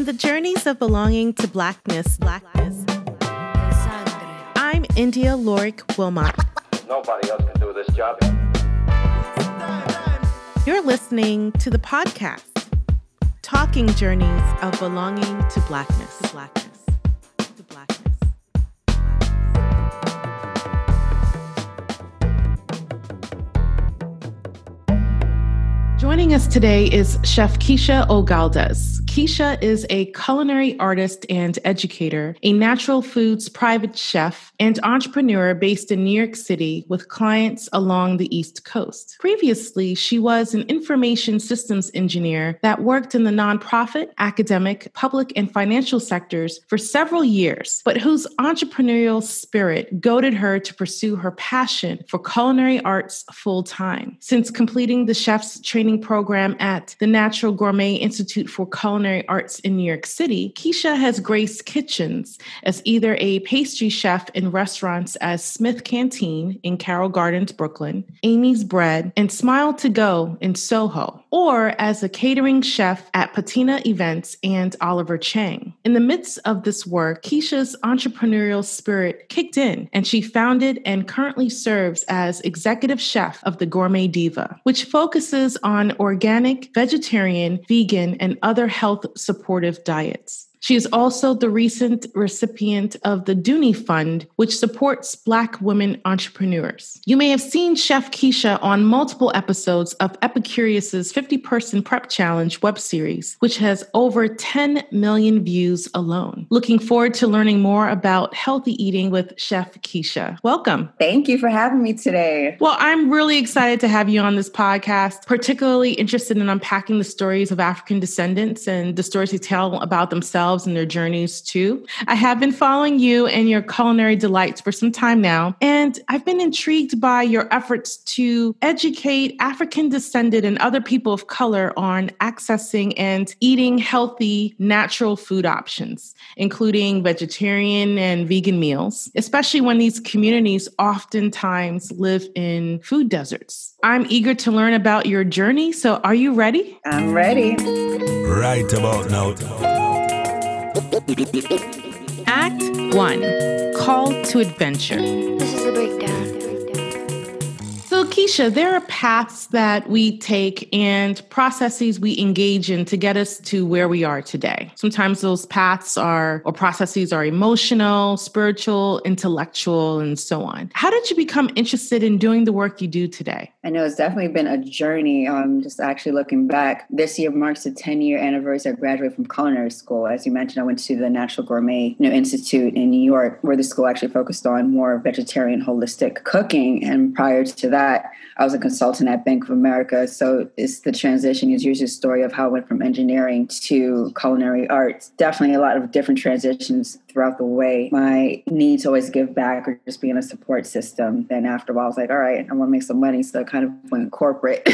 On the journeys of belonging to blackness, blackness. I'm India Lorik Wilmot. Nobody else can do this job. You're listening to the podcast, Talking Journeys of Belonging to Blackness, Blackness. To blackness. Joining us today is Chef Keisha Ogaldez. Keisha is a culinary artist and educator, a natural foods private chef, and entrepreneur based in New York City with clients along the East Coast. Previously, she was an information systems engineer that worked in the nonprofit, academic, public, and financial sectors for several years, but whose entrepreneurial spirit goaded her to pursue her passion for culinary arts full time. Since completing the chef's training program at the Natural Gourmet Institute for Culinary culinary arts in New York City, Keisha has graced kitchens as either a pastry chef in restaurants as Smith Canteen in Carroll Gardens, Brooklyn, Amy's Bread, and Smile to Go in Soho, or as a catering chef at Patina Events and Olivier Cheng. In the midst of this work, Keisha's entrepreneurial spirit kicked in, and she founded and currently serves as executive chef of the Gourmet Diva, which focuses on organic, vegetarian, vegan, and other health health supportive diets. She is also the recent recipient of the Dooney Fund, which supports Black women entrepreneurs. You may have seen Chef Keisha on multiple episodes of Epicurious's 50 Person Prep Challenge web series, which has over 10 million views alone. Looking forward to learning more about healthy eating with Chef Keisha. Welcome. Thank you for having me today. Well, I'm really excited to have you on this podcast, particularly interested in unpacking the stories of African descendants and the stories they tell about themselves themselves and their journeys too. I have been following you and your culinary delights for some time now, and I've been intrigued by your efforts to educate African descended and other people of color on accessing and eating healthy, natural food options, including vegetarian and vegan meals, especially when these communities oftentimes live in food deserts. I'm eager to learn about your journey, so are you ready? I'm ready. Right about now. Act 1 Call to Adventure. This is the breakdown. Keisha, there are paths that we take and processes we engage in to get us to where we are today. Sometimes those paths are or processes are emotional, spiritual, intellectual, and so on. How did you become interested in doing the work you do today? I know it's definitely been a journey. Um, just actually looking back, this year marks the 10 year anniversary I graduated from culinary school. As you mentioned, I went to the Natural Gourmet you know, Institute in New York, where the school actually focused on more vegetarian, holistic cooking. And prior to that, I was a consultant at Bank of America. So it's the transition is usually a story of how I went from engineering to culinary arts. Definitely a lot of different transitions throughout the way. My need to always give back or just be in a support system. Then after a while, I was like, all right, I want to make some money. So I kind of went corporate.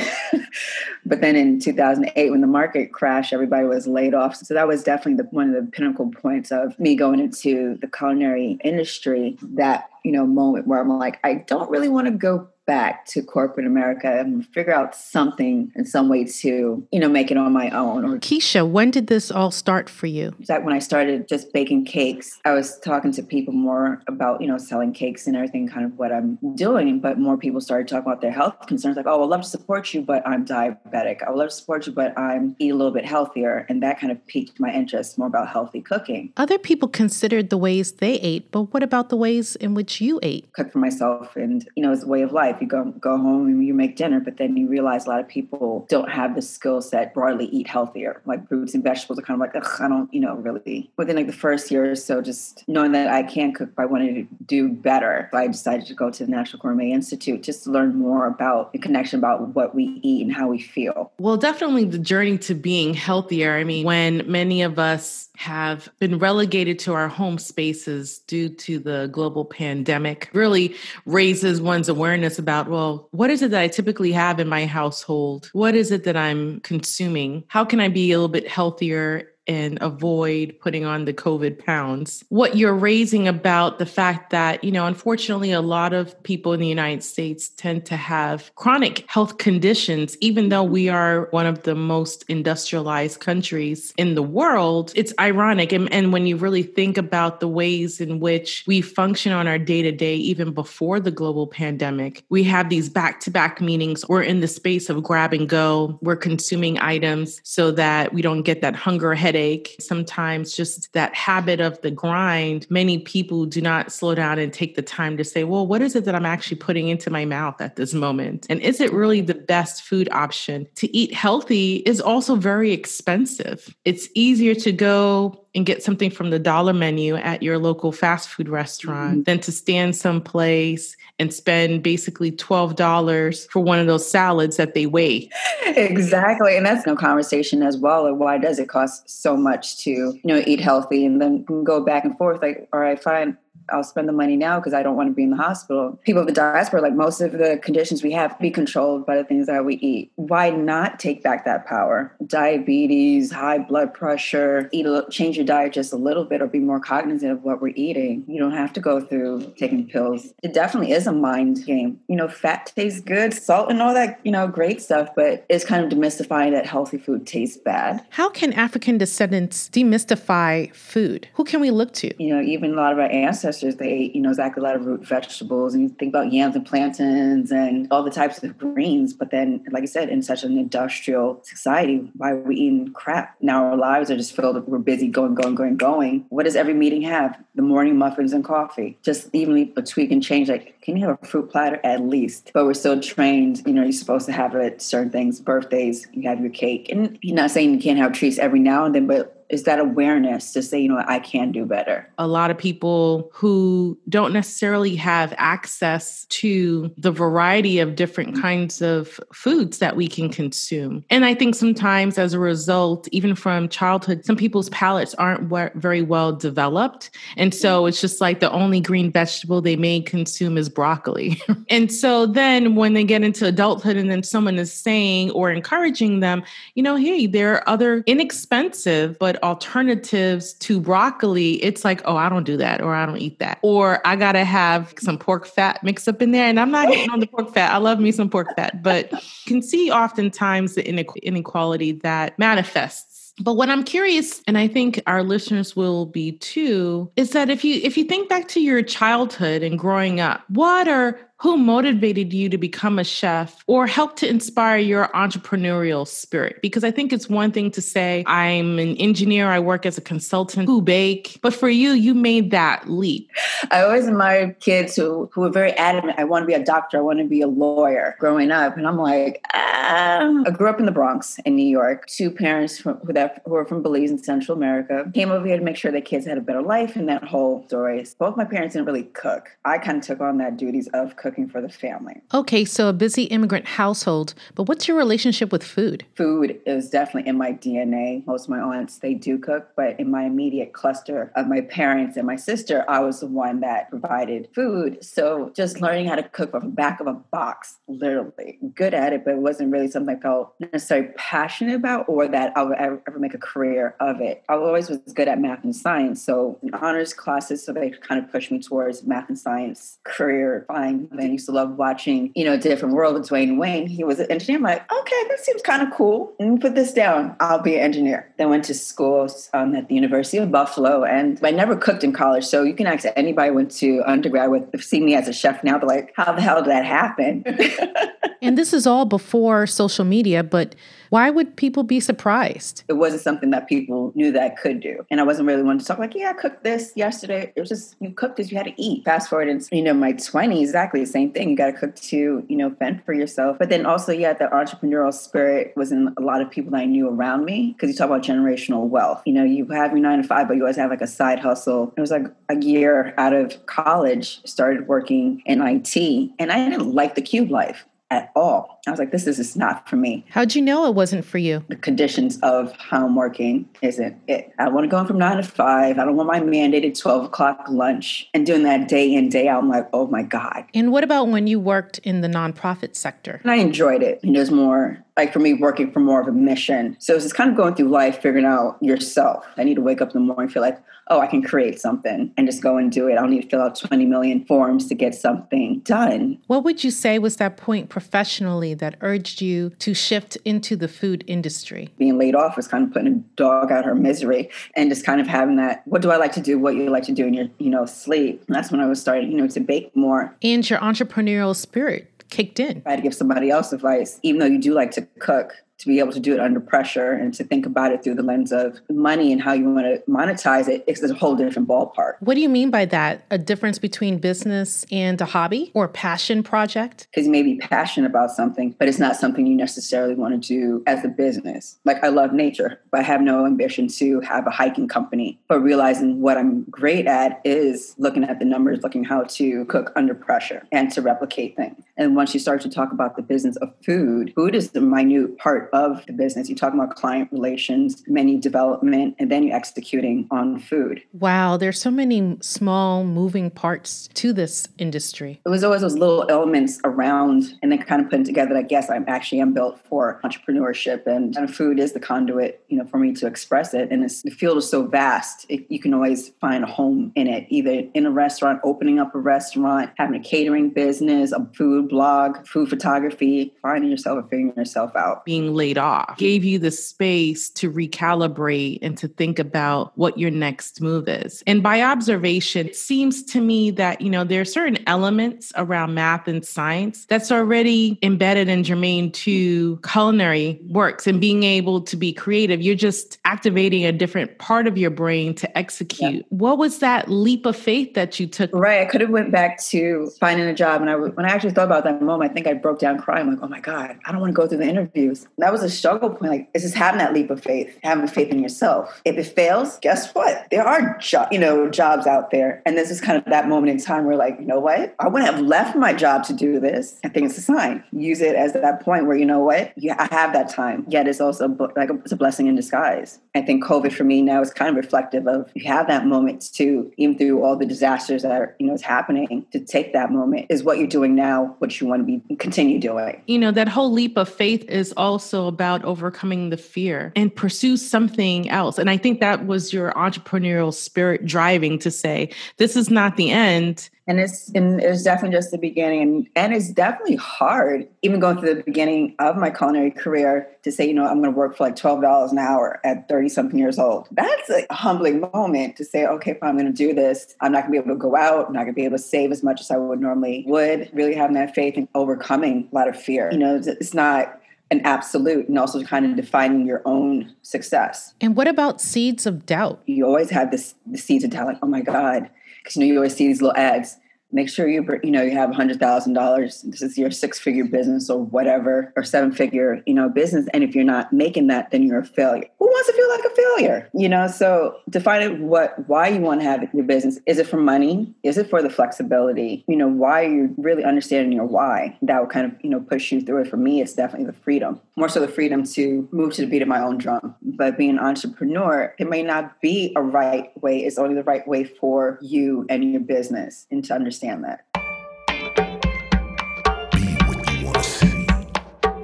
but then in 2008, when the market crashed, everybody was laid off. So that was definitely the, one of the pinnacle points of me going into the culinary industry. That you know moment where I'm like, I don't really want to go back to corporate America and figure out something in some way to, you know, make it on my own. Or Keisha, when did this all start for you? That when I started just baking cakes, I was talking to people more about, you know, selling cakes and everything, kind of what I'm doing. But more people started talking about their health concerns, like, oh, I'd love to support you, but I'm diabetic. I would love to support you, but I'm eat a little bit healthier. And that kind of piqued my interest more about healthy cooking. Other people considered the ways they ate, but what about the ways in which you ate? Cook for myself and, you know, it's a way of life life. You go go home and you make dinner, but then you realize a lot of people don't have the skill set broadly eat healthier. Like fruits and vegetables are kind of like, I don't, you know, really. Within like the first year or so, just knowing that I can cook, I wanted to do better. So I decided to go to the Natural Gourmet Institute just to learn more about the connection about what we eat and how we feel. Well, definitely the journey to being healthier. I mean, when many of us have been relegated to our home spaces due to the global pandemic really raises one's awareness about well what is it that i typically have in my household? What is it that i'm consuming? How can i be a little bit healthier and avoid putting on the COVID pounds. What you're raising about the fact that, you know, unfortunately, a lot of people in the United States tend to have chronic health conditions, even though we are one of the most industrialized countries in the world. It's ironic. And, and when you really think about the ways in which we function on our day to day, even before the global pandemic, we have these back to back meetings. We're in the space of grab and go, we're consuming items so that we don't get that hunger headache. Sometimes just that habit of the grind, many people do not slow down and take the time to say, well, what is it that I'm actually putting into my mouth at this moment? And is it really the best food option? To eat healthy is also very expensive. It's easier to go and get something from the dollar menu at your local fast food restaurant mm-hmm. than to stand someplace and spend basically $12 for one of those salads that they weigh. Exactly. And that's no conversation as well. Of why does it cost so much to, you know, eat healthy and then go back and forth like, all right, fine, I'll spend the money now because I don't want to be in the hospital. People of the diaspora, like most of the conditions we have, be controlled by the things that we eat. Why not take back that power? Diabetes, high blood pressure, eat a, change your diet just a little bit or be more cognizant of what we're eating. You don't have to go through taking pills. It definitely is a mind game. You know, fat tastes good, salt and all that, you know, great stuff, but it's kind of demystifying that healthy food tastes bad. How can African descendants demystify food? Who can we look to? You know, even a lot of our ancestors ancestors, they ate, you know, exactly a lot of root vegetables. And you think about yams and plantains and all the types of greens. But then, like I said, in such an industrial society, why are we eating crap? Now our lives are just filled with, we're busy going, going, going, going. What does every meeting have? The morning muffins and coffee. Just even a tweak and change. Like, can you have a fruit platter at least? But we're still trained, you know, you're supposed to have it certain things, birthdays, you have your cake. And you're not saying you can't have treats every now and then, but is that awareness to say, you know, I can do better. A lot of people who don't necessarily have access to the variety of different kinds of foods that we can consume. And I think sometimes as a result, even from childhood, some people's palates aren't very well developed. And so mm-hmm. it's just like the only green vegetable they may consume is broccoli. and so then when they get into adulthood and then someone is saying or encouraging them, you know, hey, there are other inexpensive but alternatives to broccoli, it's like, oh, I don't do that or I don't eat that. Or I got to have some pork fat mixed up in there. And I'm not getting on the pork fat. I love me some pork fat, but you can see oftentimes the inequality that manifests but what I'm curious, and I think our listeners will be too, is that if you if you think back to your childhood and growing up, what are who motivated you to become a chef or helped to inspire your entrepreneurial spirit? Because I think it's one thing to say, I'm an engineer, I work as a consultant who bake, but for you, you made that leap. I always admired kids who, who were very adamant, I want to be a doctor, I want to be a lawyer growing up. And I'm like, ah. I grew up in the Bronx in New York. Two parents from, who, that, who were from Belize in Central America came over here to make sure their kids had a better life and that whole story. Both my parents didn't really cook. I kind of took on that duties of cooking cooking for the family. Okay, so a busy immigrant household, but what's your relationship with food? Food is definitely in my DNA. Most of my aunts, they do cook, but in my immediate cluster of my parents and my sister, I was the one that provided food. So just learning how to cook from the back of a box, literally good at it, but it wasn't really something I felt necessarily passionate about or that I would ever, ever make a career of it. I always was good at math and science. So in honors classes, so they kind of pushed me towards math and science career fine I used to love watching, you know, Different World with Dwayne Wayne. He was an engineer. I'm like, okay, that seems kind of cool. Put this down. I'll be an engineer. Then went to school um, at the University of Buffalo, and I never cooked in college. So you can ask anybody went to undergrad with see me as a chef now. They're like, how the hell did that happen? and this is all before social media, but why would people be surprised? It wasn't something that people knew that I could do. And I wasn't really one to talk like, yeah, I cooked this yesterday. It was just, you cooked this, you had to eat. Fast forward into, you know, my 20s, exactly the same thing. You got to cook to, you know, fend for yourself. But then also, yeah, the entrepreneurial spirit was in a lot of people that I knew around me. Because you talk about generational wealth. You know, you have your nine to five, but you always have like a side hustle. It was like a year out of college, started working in IT. And I didn't like the cube life at all. I was like, this is just not for me. How'd you know it wasn't for you? The conditions of how I'm working isn't it. I want to go in from nine to five. I don't want my mandated 12 o'clock lunch and doing that day in, day out. I'm like, oh my God. And what about when you worked in the nonprofit sector? And I enjoyed it. And there's more like for me working for more of a mission. So it's just kind of going through life, figuring out yourself. I need to wake up in the morning, feel like, oh, I can create something and just go and do it. I don't need to fill out 20 million forms to get something done. What would you say was that point professionally that urged you to shift into the food industry? Being laid off was kind of putting a dog out her misery and just kind of having that, what do I like to do? What you like to do in your, you know, sleep. And that's when I was starting, you know, to bake more. And your entrepreneurial spirit kicked in. Had to give somebody else advice, even though you do like to cook to be able to do it under pressure and to think about it through the lens of money and how you want to monetize it, it's a whole different ballpark. What do you mean by that? A difference between business and a hobby or a passion project? Because you may be passionate about something, but it's not something you necessarily want to do as a business. Like I love nature, but I have no ambition to have a hiking company. But realizing what I'm great at is looking at the numbers, looking how to cook under pressure and to replicate things. And once you start to talk about the business of food, food is the minute part of the business. You talk about client relations, menu development, and then you're executing on food. Wow, there's so many small moving parts to this industry. It was always those little elements around and then kind of putting together that I guess I'm actually am built for entrepreneurship and, and food is the conduit, you know, for me to express it. And the field is so vast, it, you can always find a home in it, either in a restaurant, opening up a restaurant, having a catering business, a food blog, food photography, finding yourself and figuring yourself out. Being laid off gave you the space to recalibrate and to think about what your next move is. And by observation, it seems to me that, you know, there are certain elements around math and science that's already embedded and germane to culinary works and being able to be creative. You're just activating a different part of your brain to execute. What was that leap of faith that you took? Right. I could have went back to finding a job. And I, when I actually thought about that moment, I think I broke down crying like, oh my God, I don't want to go through the interviews that was a struggle point. Like, it's just having that leap of faith, having faith in yourself. If it fails, guess what? There are, jo- you know, jobs out there. And this is kind of that moment in time where, like, you know what? I wouldn't have left my job to do this. I think it's a sign. Use it as that point where, you know what? Yeah, I have that time. Yet it's also like a, it's a blessing in disguise. I think COVID for me now is kind of reflective of you have that moment too, even through all the disasters that are, you know, is happening. To take that moment is what you're doing now, what you want to be continue doing. You know, that whole leap of faith is also also about overcoming the fear and pursue something else. And I think that was your entrepreneurial spirit driving to say, this is not the end. And it's and it's definitely just the beginning, and, and it's definitely hard, even going through the beginning of my culinary career, to say, you know, I'm going to work for like twelve dollars an hour at thirty something years old. That's a humbling moment to say, okay, if I'm going to do this, I'm not going to be able to go out, I'm not going to be able to save as much as I would normally would. Really having that faith and overcoming a lot of fear. You know, it's not an absolute and also kind of defining your own success. And what about seeds of doubt? You always have this the seeds of doubt, like, oh my God. Because you know, you always see these little ads make sure you you know you have $100000 this is your six figure business or whatever or seven figure you know business and if you're not making that then you're a failure. Who wants to feel like a failure? You know so define it. what why you want to have your business. Is it for money? Is it for the flexibility? You know why you're really understanding your why? That will kind of you know push you through it. For me it's definitely the freedom. More so the freedom to move to the beat of my own drum. But being an entrepreneur it may not be a right way. It's only the right way for you and your business and to understand understand that.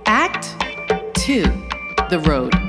Act two The Road.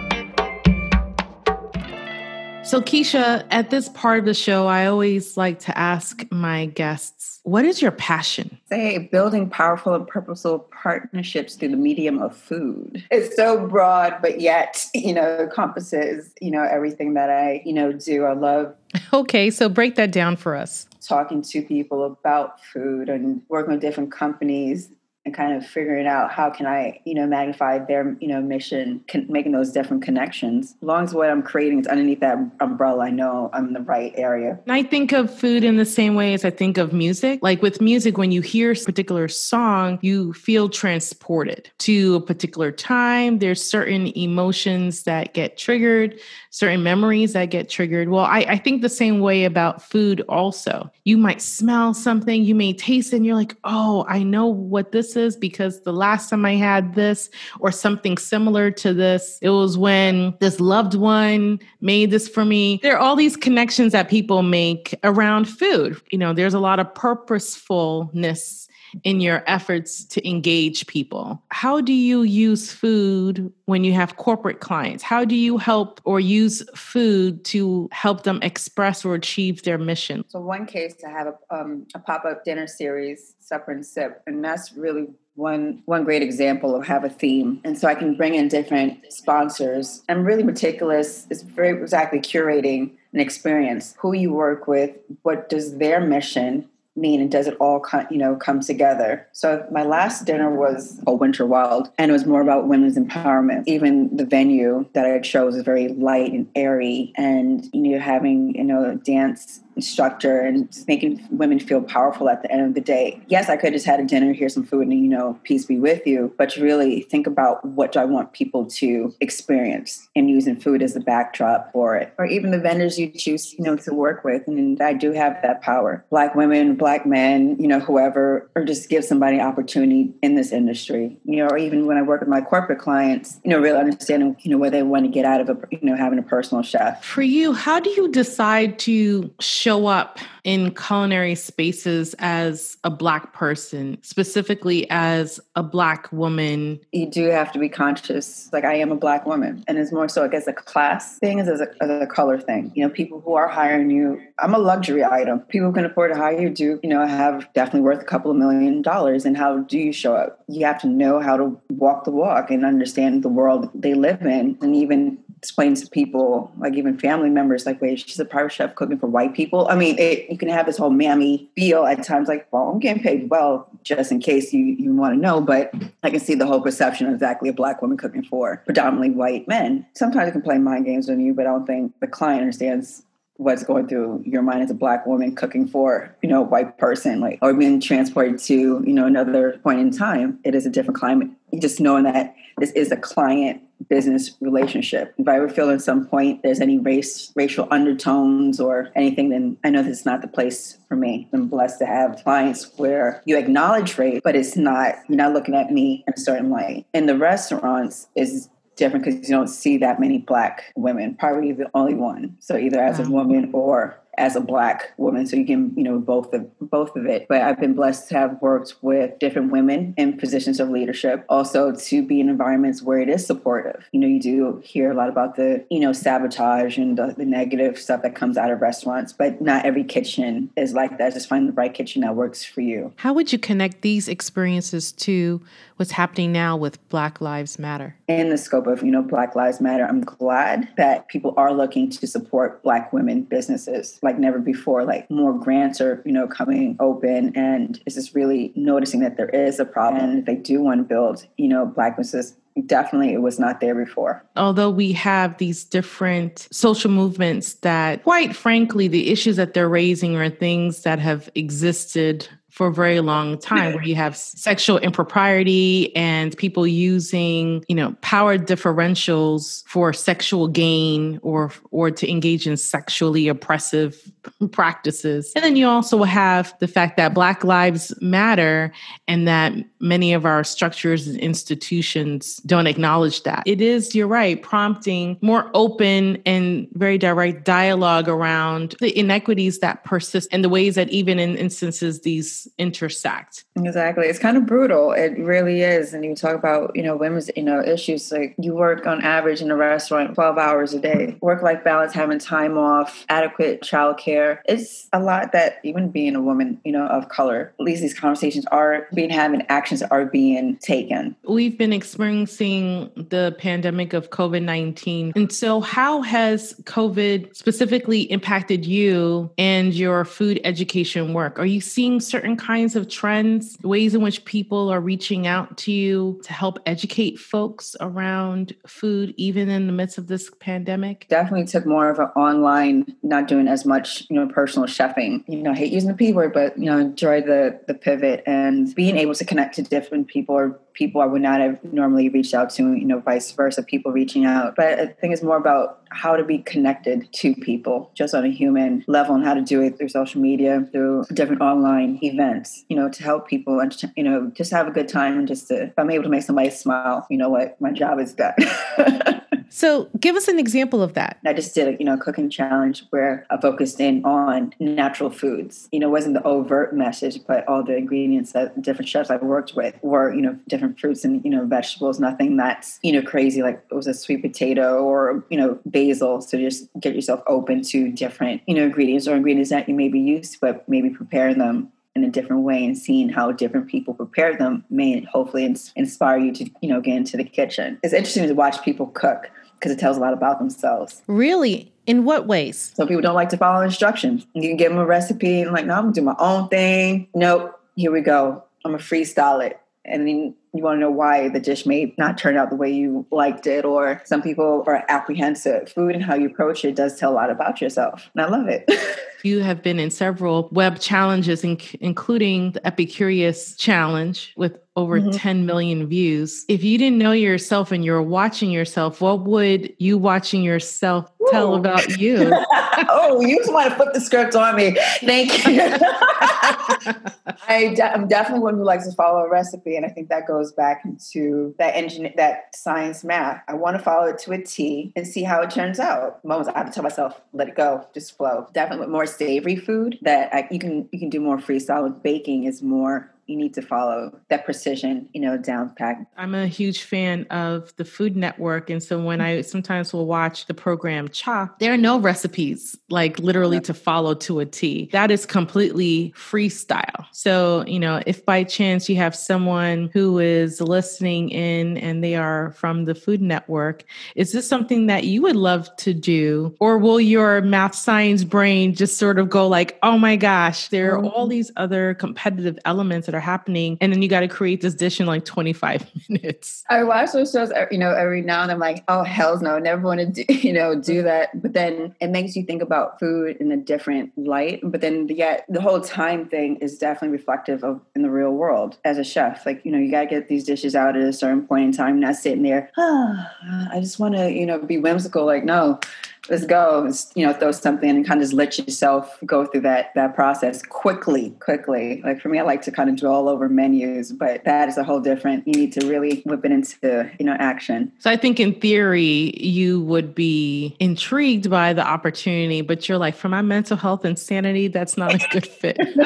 So, Keisha, at this part of the show, I always like to ask my guests, what is your passion? Say, building powerful and purposeful partnerships through the medium of food. It's so broad, but yet, you know, encompasses, you know, everything that I, you know, do. I love. Okay, so break that down for us talking to people about food and working with different companies and kind of figuring out how can I, you know, magnify their, you know, mission, con- making those different connections. As long as what I'm creating is underneath that umbrella, I know I'm in the right area. I think of food in the same way as I think of music. Like with music, when you hear a particular song, you feel transported to a particular time. There's certain emotions that get triggered, certain memories that get triggered. Well, I, I think the same way about food also. You might smell something, you may taste it, and you're like, oh, I know what this because the last time I had this or something similar to this, it was when this loved one made this for me. There are all these connections that people make around food. You know, there's a lot of purposefulness in your efforts to engage people. How do you use food when you have corporate clients? How do you help or use food to help them express or achieve their mission? So, one case, I have a, um, a pop up dinner series, Supper and Sip, and that's really one one great example of have a theme and so i can bring in different sponsors i'm really meticulous it's very exactly curating an experience who you work with what does their mission mean and does it all come, you know come together? So my last dinner was a winter wild and it was more about women's empowerment. Even the venue that i chose is very light and airy and you know having you know dance instructor and just making women feel powerful at the end of the day. Yes, I could just had a dinner, here's some food, and you know, peace be with you. But really think about what do I want people to experience and using food as the backdrop for it. Or even the vendors you choose, you know, to work with. And I do have that power. Black women, black men, you know, whoever, or just give somebody opportunity in this industry. You know, or even when I work with my corporate clients, you know, really understanding, you know, what they want to get out of a, you know, having a personal chef. For you, how do you decide to show up in culinary spaces as a Black person, specifically as a Black woman? You do have to be conscious. Like, I am a Black woman. And it's more so, I guess, a class thing as a, as a color thing. You know, people who are hiring you, I'm a luxury item. People who can afford to hire you do, you know, have definitely worth a couple of million dollars. And how do you show up? You have to know how to walk the walk and understand the world they live in and even explain to people, like even family members, like, wait, she's a private chef cooking for white people. I mean, it, you can have this whole mammy feel at times, like, well, I'm getting paid well, just in case you, you want to know. But I can see the whole perception of exactly a black woman cooking for predominantly white men. Sometimes it can play mind games on you, but I don't think the client understands what's going through your mind as a black woman cooking for you know a white person like or being transported to you know another point in time it is a different climate just knowing that this is a client business relationship. If I ever feel at some point there's any race, racial undertones or anything, then I know this is not the place for me. I'm blessed to have clients where you acknowledge race, but it's not, you're not looking at me in a certain light. In the restaurants is different because you don't see that many black women, probably the only one. So either as wow. a woman or as a black woman so you can you know both of both of it. But i've been blessed to have worked with different women in positions of leadership also to be in environments where it is supportive. You know you do hear a lot about the you know sabotage and the, the negative stuff that comes out of restaurants but not every kitchen is like that. Just find the right kitchen that works for you. How would you connect these experiences to what's happening now with black lives matter? In the scope of you know black lives matter i'm glad that people are looking to support black women businesses like never before. Like more grants are, you know, coming open and it's just really noticing that there is a problem. And they do want to build, you know, black businesses definitely it was not there before. Although we have these different social movements that, quite frankly, the issues that they're raising are things that have existed for a very long time where you have sexual impropriety and people using you know power differentials for sexual gain or or to engage in sexually oppressive practices. And then you also have the fact that black lives matter and that many of our structures and institutions don't acknowledge that. It is you're right prompting more open and very direct dialogue around the inequities that persist and the ways that even in instances these intersect. Exactly. It's kind of brutal. It really is. And you talk about, you know, women's, you know, issues like you work on average in a restaurant 12 hours a day, work life balance, having time off, adequate childcare. It's a lot that even being a woman, you know, of color, at least these conversations are being had and actions are being taken. We've been experiencing the pandemic of COVID 19. And so, how has COVID specifically impacted you and your food education work? Are you seeing certain certain kinds of trends, ways in which people are reaching out to you to help educate folks around food, even in the midst of this pandemic? Definitely took more of an online, not doing as much, you know, personal chefing. You know, I hate using the P word, but you know, enjoy the the pivot and being able to connect to different people or people I would not have normally reached out to, you know, vice versa, people reaching out. But I think it's more about how to be connected to people just on a human level and how to do it through social media, through different online events, you know, to help people and, you know, just have a good time and just to, if I'm able to make somebody smile, you know what, my job is done. So, give us an example of that. I just did a you know a cooking challenge where I focused in on natural foods. You know, wasn't the overt message, but all the ingredients that different chefs I worked with were you know different fruits and you know vegetables. Nothing that's you know crazy like it was a sweet potato or you know basil. So just get yourself open to different you know ingredients or ingredients that you may be used, to, but maybe prepare them in a different way and seeing how different people prepare them may hopefully inspire you to you know get into the kitchen. It's interesting to watch people cook because it tells a lot about themselves. Really? In what ways? Some people don't like to follow instructions. You can give them a recipe and like, no, I'm gonna do my own thing. Nope, here we go. I'm gonna freestyle it. And then you want to know why the dish may not turn out the way you liked it, or some people are apprehensive. Food and how you approach it does tell a lot about yourself. And I love it. you have been in several web challenges, including the Epicurious Challenge with over mm-hmm. 10 million views. If you didn't know yourself and you're watching yourself, what would you watching yourself Ooh. tell about you? oh, you just want to flip the script on me. Thank you. I de- I'm definitely one who likes to follow a recipe, and I think that goes back into that engine, that science math. I want to follow it to a T and see how it turns out. Moments I have to tell myself, let it go, just flow. Definitely more savory food that I, you can you can do more freestyle. With baking is more you need to follow that precision, you know, down pack. I'm a huge fan of the Food Network. And so when I sometimes will watch the program Chopped, there are no recipes like literally to follow to a T. That is completely freestyle. So, you know, if by chance you have someone who is listening in and they are from the Food Network, is this something that you would love to do? Or will your math science brain just sort of go like, oh my gosh, there are all mm-hmm. these other competitive elements that are happening. And then you got to create this dish in like 25 minutes. I watch those shows, uh, you know, every now and then I'm like, oh, hell's no, I never want to do, you know, do that. But then it makes you think about food in a different light. But then yet the whole time thing is definitely reflective of in the real world as a chef. Like, you know, you got to get these dishes out at a certain point in time, not sitting there, oh, I just want to, you know, be whimsical. Like, no, let's go. You know throw something and kind of just let yourself go through that that process quickly quickly. Like for me i like to kind of draw all over menus but that is a whole different you need to really whip it into you know action. So i think in theory you would be intrigued by the opportunity but you're like for my mental health and sanity that's not a good fit.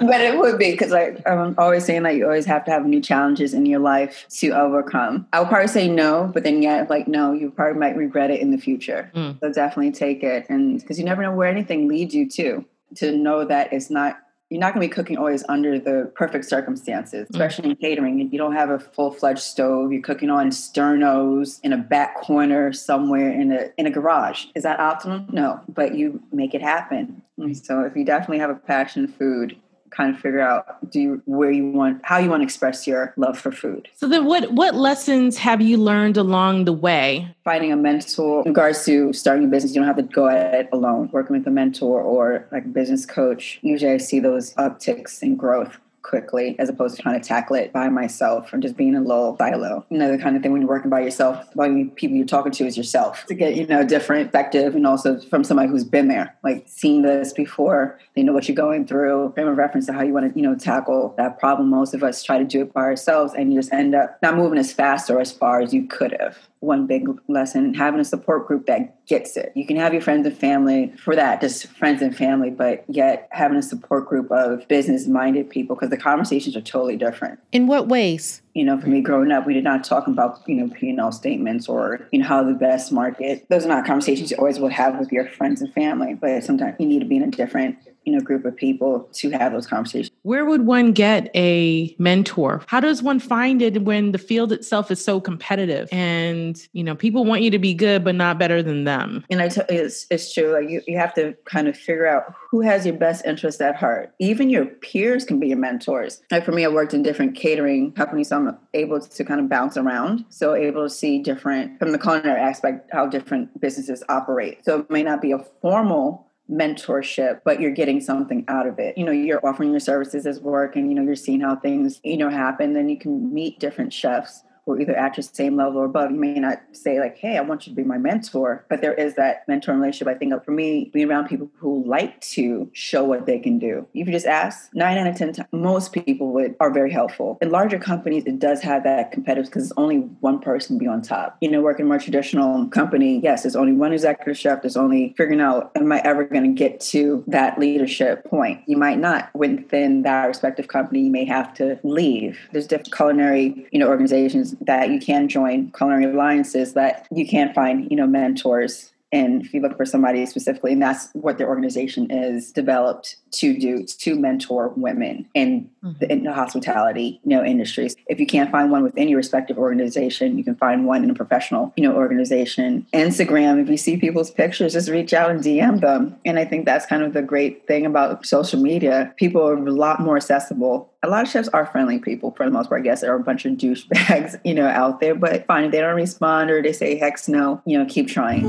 But it would be because like i'm always saying that you always have to have new challenges in your life to overcome. I would probably say no but then yeah like no you probably might regret it in the future Mm. So definitely take it. And because you never know where anything leads you to, to know that it's not, you're not going to be cooking always under the perfect circumstances, mm. especially mm. in catering. You don't have a full fledged stove. You're cooking on sternos in a back corner somewhere in a, in a garage. Is that optimal? No, but you make it happen. Mm. So if you definitely have a passion food, kind of figure out do you where you want how you want to express your love for food. So then what what lessons have you learned along the way? Finding a mentor in regards to starting a business, you don't have to go at it alone. Working with a mentor or like a business coach. Usually I see those upticks in growth quickly as opposed to trying to tackle it by myself or just being a little silo. You know, the kind of thing when you're working by yourself, the only people you're talking to is yourself to get, you know, different perspective and also from somebody who's been there, like seen this before, they know what you're going through, frame of reference to how you want to, you know, tackle that problem. Most of us try to do it by ourselves and you just end up not moving as fast or as far as you could have one big lesson having a support group that gets it. You can have your friends and family for that, just friends and family, but yet having a support group of business minded people because the conversations are totally different. In what ways? You know, for me growing up, we did not talk about, you know, P&L statements or, you know, how the best market. Those are not conversations you always would have with your friends and family, but sometimes you need to be in a different you know group of people to have those conversations. Where would one get a mentor? How does one find it when the field itself is so competitive and you know people want you to be good but not better than them? And I tell you, it's, it's true. Like you, you have to kind of figure out who has your best interest at heart. Even your peers can be your mentors. Like for me i worked in different catering companies so i'm able to kind of bounce around. So able to see different from the culinary aspect how different businesses operate. So it may not be a formal mentorship, but you're getting something out of it. You know, you're offering your services as work and, you know, you're seeing how things, you know, happen. Then you can meet different chefs who are either at your same level or above. You may not say like, "Hey, I want you to be my mentor," but there is that mentor relationship. I think for me, being around people who like to show what they can do. If you just ask, nine out of ten, times, most people would are very helpful. In larger companies, it does have that competitive because it's only one person be on top. You know, working more traditional company, yes, there's only one executive chef. There's only figuring out, am I ever going to get to that leadership point? You might not within that respective company. You may have to leave. There's different culinary, you know, organizations that you can join culinary alliances that you can find you know mentors. And if you look for somebody specifically and that's what their organization is developed to do to mentor women in, mm-hmm. the, in the hospitality you know industries if you can't find one within your respective organization you can find one in a professional you know organization instagram if you see people's pictures just reach out and dm them and i think that's kind of the great thing about social media people are a lot more accessible a lot of chefs are friendly people for the most part. I guess there are a bunch of douchebags, you know, out there, but fine if they don't respond or they say hex no, you know, keep trying.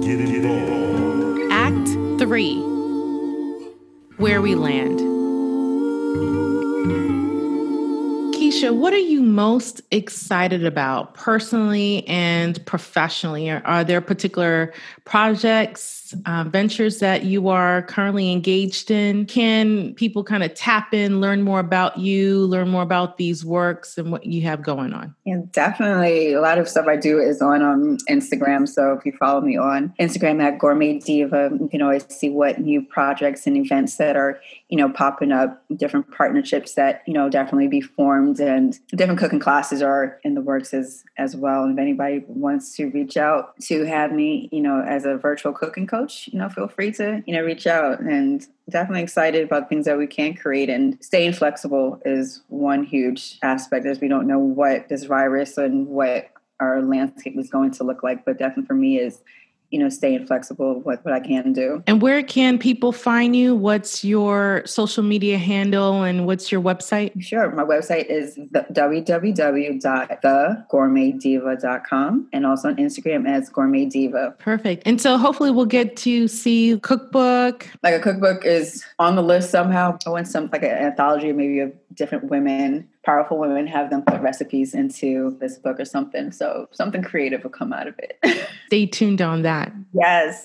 Get involved. Act three Where we land. Keisha, what are you most excited about personally and professionally? Are, are there particular projects, uh, ventures that you are currently engaged in? Can people kind of tap in, learn more about you, learn more about these works and what you have going on? Yeah, definitely. A lot of stuff I do is on um, Instagram. So if you follow me on Instagram at Gourmet Diva, you can always see what new projects and events that are, you know, popping up, different partnerships that, you know, definitely be formed and different cooking classes are in the works as, as well. And if anybody wants to reach out to have me, you know, as a virtual cooking coach, you know, feel free to, you know, reach out and definitely excited about things that we can create and staying flexible is one huge aspect as we don't know what this virus and what our landscape is going to look like. But definitely for me is you know, staying flexible with what I can do. And where can people find you? What's your social media handle and what's your website? Sure. My website is www.thegourmetdiva.com and also on Instagram as Gourmet Diva. Perfect. And so hopefully we'll get to see cookbook. Like a cookbook is on the list somehow. I want some like an anthology maybe of different women powerful women have them put recipes into this book or something. So something creative will come out of it. Stay tuned on that. Yes.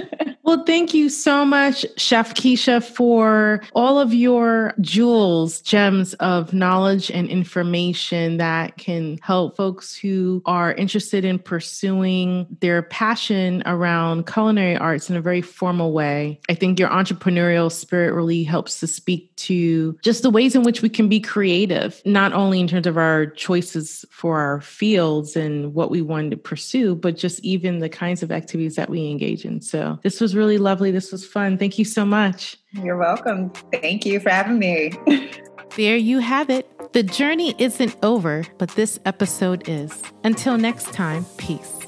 well, thank you so much, Chef Keisha, for all of your jewels, gems of knowledge and information that can help folks who are interested in pursuing their passion around culinary arts in a very formal way. I think your entrepreneurial spirit really helps to speak to just the ways in which we can be creative not only in terms of our choices for our fields and what we want to pursue, but just even the kinds of activities that we engage in. So this was really lovely. This was fun. Thank you so much. You're welcome. Thank you for having me. there you have it. The journey isn't over, but this episode is. Until next time, peace.